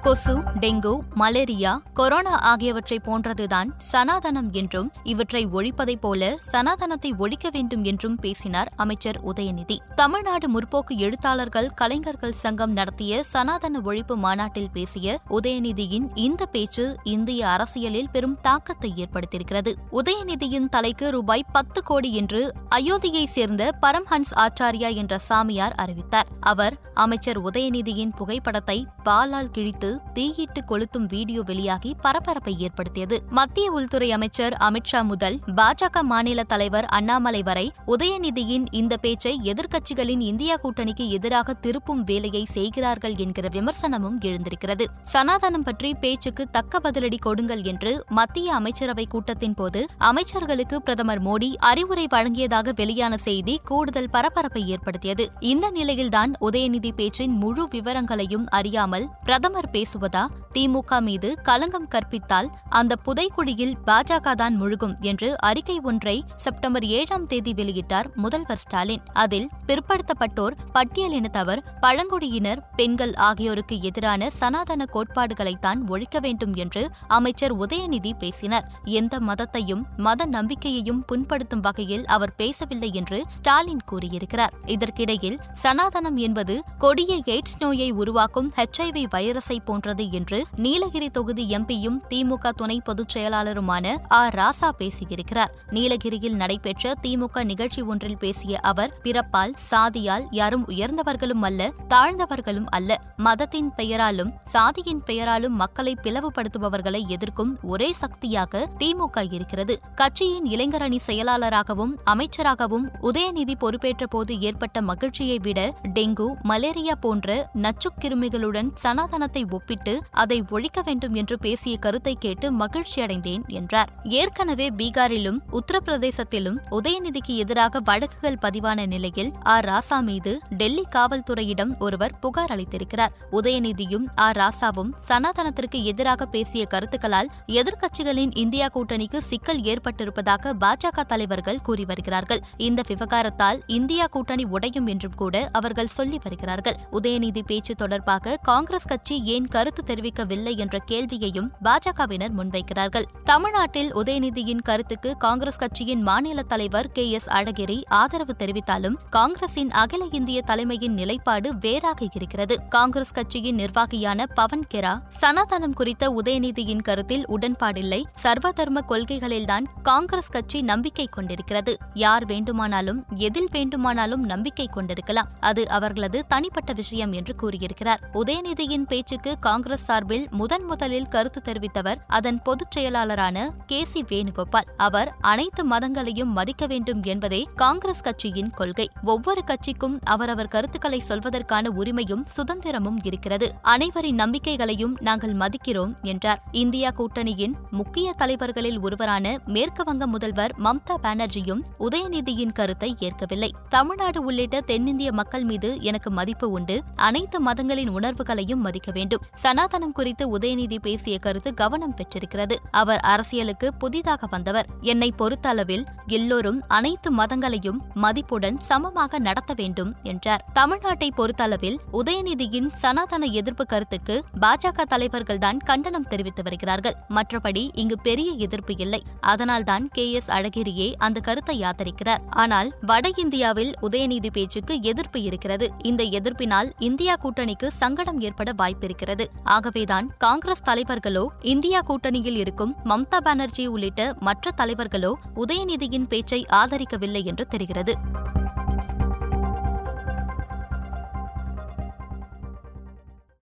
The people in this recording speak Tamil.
கொசு டெங்கு மலேரியா கொரோனா ஆகியவற்றை போன்றதுதான் சனாதனம் என்றும் இவற்றை ஒழிப்பதைப் போல சனாதனத்தை ஒழிக்க வேண்டும் என்றும் பேசினார் அமைச்சர் உதயநிதி. தமிழ்நாடு முற்போக்கு எழுத்தாளர்கள் கலைஞர்கள் சங்கம் நடத்திய சனாதன ஒழிப்பு மாநாட்டில் பேசிய உதயநிதியின் இந்த பேச்சு இந்திய அரசியலில் பெரும் தாக்கத்தை ஏற்படுத்தியிருக்கிறது. உதயநிதியின் தலைக்கு ரூபாய் பத்து கோடி என்று அயோத்தியை சேர்ந்த பரம்ஹன்ஸ் ஆச்சாரியா என்ற சாமியார் அறிவித்தார். அவர் அமைச்சர் உதயநிதியின் புகைப்படத்தை பாலால் கிழித்து தீயிட்டு கொளுத்தும் வீடியோ வெளியாகி பரபரப்பை ஏற்படுத்தியது. மத்திய உள்துறை அமைச்சர் அமித்ஷா முதல் பாஜக மாநில தலைவர் அண்ணாமலை வரை உதயநிதியின் இந்த பேச்சை எதிர்க்கட்சிகளின் இந்தியா கூட்டணிக்கு எதிராக திருப்பும் வேலையை செய்கிறார்கள் என்கிற விமர்சனமும் எழுந்திருக்கிறது. சனாதனம் பற்றி பேச்சுக்கு தக்க பதிலடி கொடுங்கள் என்று மத்திய அமைச்சரவை கூட்டத்தின் போது அமைச்சர்களுக்கு பிரதமர் மோடி அறிவுரை வழங்கியதாக வெளியான செய்தி கூடுதல் பரபரப்பை ஏற்படுத்தியது. இந்த நிலையில்தான் உதயநிதி பேச்சின் முழு விவரங்களையும் அறியாமல் பிரதமர் பேசுவதா? திமுக மீது களங்கம் கற்பித்தால் அந்த புதைக்குழியில் பாஜக தான் முழுகும் என்று அறிக்கை ஒன்றை செப்டம்பர் ஏழாம் தேதி வெளியிட்டார் முதல்வர் ஸ்டாலின். அதில் பிற்படுத்தப்பட்டோர் பட்டியலினத்தவர் பழங்குடியினர் பெண்கள் ஆகியோருக்கு எதிரான சனாதன கோட்பாடுகளைத்தான் ஒழிக்க வேண்டும் என்று அமைச்சர் உதயநிதி பேசினார். எந்த மதத்தையும் மத நம்பிக்கையையும் புண்படுத்தும் வகையில் அவர் பேசவில்லை என்று ஸ்டாலின் கூறியிருக்கிறார். இதற்கிடையில் சனாதனம் என்பது கொடிய எய்ட்ஸ் நோயை உருவாக்கும் ஹெச்ஐவி வைரஸை போன்றது என்று நீலகிரி தொகுதி எம்பியும் திமுக துணை பொதுச் செயலாளருமான ஆ ராசா பேசியிருக்கிறார். நீலகிரியில் நடைபெற்ற திமுக நிகழ்ச்சி ஒன்றில் பேசிய அவர் பிறப்பால் சாதியால் யாரும் உயர்ந்தவர்களும் அல்ல தாழ்ந்தவர்களும் அல்ல. மதத்தின் பெயராலும் சாதியின் பெயராலும் மக்களை பிளவுபடுத்துபவர்களை எதிர்க்கும் ஒரே சக்தியாக திமுக இருக்கிறது. கட்சியின் இளைஞரணி செயலாளராகவும் அமைச்சராகவும் உதயநிதி பொறுப்பேற்ற போது ஏற்பட்ட மகிழ்ச்சியை விட டெங்கு மலேரியா போன்ற நச்சுக்கிருமிகளுடன் சனாதனத்தை ஒப்பிட்டு அதை ஒழிக்க வேண்டும் என்று பேசிய கருத்தை கேட்டு மகிழ்ச்சியடைந்தேன் என்றார். ஏற்கனவே பீகாரிலும் உத்தரப்பிரதேசத்திலும் உதயநிதிக்கு எதிராக வழக்குகள் பதிவான நிலையில் ஆர் ராசா மீது டெல்லி காவல்துறையிடம் ஒருவர் புகார் அளித்திருக்கிறார். உதயநிதியும் ஆர் ராசாவும் சனாதனத்திற்கு எதிராக பேசிய கருத்துக்களால் எதிர்க்கட்சிகளின் இந்தியா கூட்டணிக்கு சிக்கல் ஏற்பட்டிருப்பதாக பாஜக தலைவர்கள் கூறி வருகிறார்கள். இந்த விவகாரத்தால் இந்தியா கூட்டணி உடையும் என்றும் கூட அவர்கள் சொல்லி வருகிறார்கள். உதயநிதி பேச்சு தொடர்பாக காங்கிரஸ் கட்சி ஏன் கருத்து தெரிவிக்கவில்லை என்ற கேள்வியையும் பாஜகவினர் முன்வைக்கிறார்கள். தமிழ்நாட்டில் உதயநிதியின் கருத்துக்கு காங்கிரஸ் கட்சியின் மாநில தலைவர் கே எஸ் அழகிரி ஆதரவு தெரிவித்தாலும் காங்கிரசின் அகில இந்திய தலைமையின் நிலைப்பாடு வேறாக இருக்கிறது. காங்கிரஸ் கட்சியின் நிர்வாகியான பவன் கெரா சனாதனம் குறித்த உதயநிதியின் கருத்தில் உடன்பாடில்லை. சர்வதர்ம கொள்கைகளில்தான் காங்கிரஸ் கட்சி நம்பிக்கை கொண்டிருக்கிறது. யார் வேண்டுமானாலும் எதில் வேண்டுமானாலும் நம்பிக்கை கொண்டிருக்கலாம். அது அவர்களது தனிப்பட்ட விஷயம் என்று கூறியிருக்கிறார். உதயநிதியின் பேச்சுக்கு காங்கிரஸ் சார்பில் முதன் முதலில் கருத்து தெரிவித்தவர் அதன் பொதுச் செயலாளரான கே சி வேணுகோபால். அவர் அனைத்து மதங்களையும் மதிக்க வேண்டும் என்பதே காங்கிரஸ் கட்சியின் கொள்கை. ஒவ்வொரு கட்சிக்கும் அவரவர் கருத்துக்களை சொல்வதற்கான உரிமையும் சுதந்திரமும் இருக்கிறது. அனைவரின் நம்பிக்கைகளையும் நாங்கள் மதிக்கிறோம் என்றார். இந்தியா கூட்டணியின் முக்கிய தலைவர்களில் ஒருவரான மேற்கு வங்க முதல்வர் மம்தா பானர்ஜியும் உதயநிதியின் கருத்தை ஏற்கவில்லை. தமிழ்நாடு உள்ளிட்ட தென்னிந்திய மக்கள் மீது எனக்கு மதிப்பு உண்டு. அனைத்து மதங்களின் உணர்வுகளையும் மதிக்க வேண்டும். சனாதனம் குறித்து உதயநிதி பேசிய கருத்து கவனம் பெற்றிருக்கிறது. அவர் அரசியலுக்கு புதிதாக வந்தவர். என்னை பொறுத்தளவில் எல்லோரும் அனைத்து மதங்களையும் மதிப்புடன் சமமாக நடத்த வேண்டும் என்றார். தமிழ்நாட்டை பொறுத்தளவில் உதயநிதியின் சனாதன எதிர்ப்பு கருத்துக்கு பாஜக தலைவர்கள்தான் கண்டனம் தெரிவித்து வருகிறார்கள். மற்றபடி இங்கு பெரிய எதிர்ப்பு இல்லை. அதனால்தான் கே எஸ் அழகிரியே அந்த கருத்தை யாத்தரிக்கிறார் ஆனால் வட இந்தியாவில் உதயநிதி பேச்சுக்கு எதிர்ப்பு இருக்கிறது. இந்த எதிர்ப்பினால் இந்தியா கூட்டணிக்கு சங்கடம் ஏற்பட வாய்ப்பிருக்கிறது. ஆகவேதான் காங்கிரஸ் தலைவர்களோ இந்தியா கூட்டணியில் இருக்கும் மம்தா பானர்ஜி உள்ளிட்ட மற்ற தலைவர்களோ உதயநிதியின் பேச்சை ஆதரிக்கவில்லை என்று தெரிகிறது.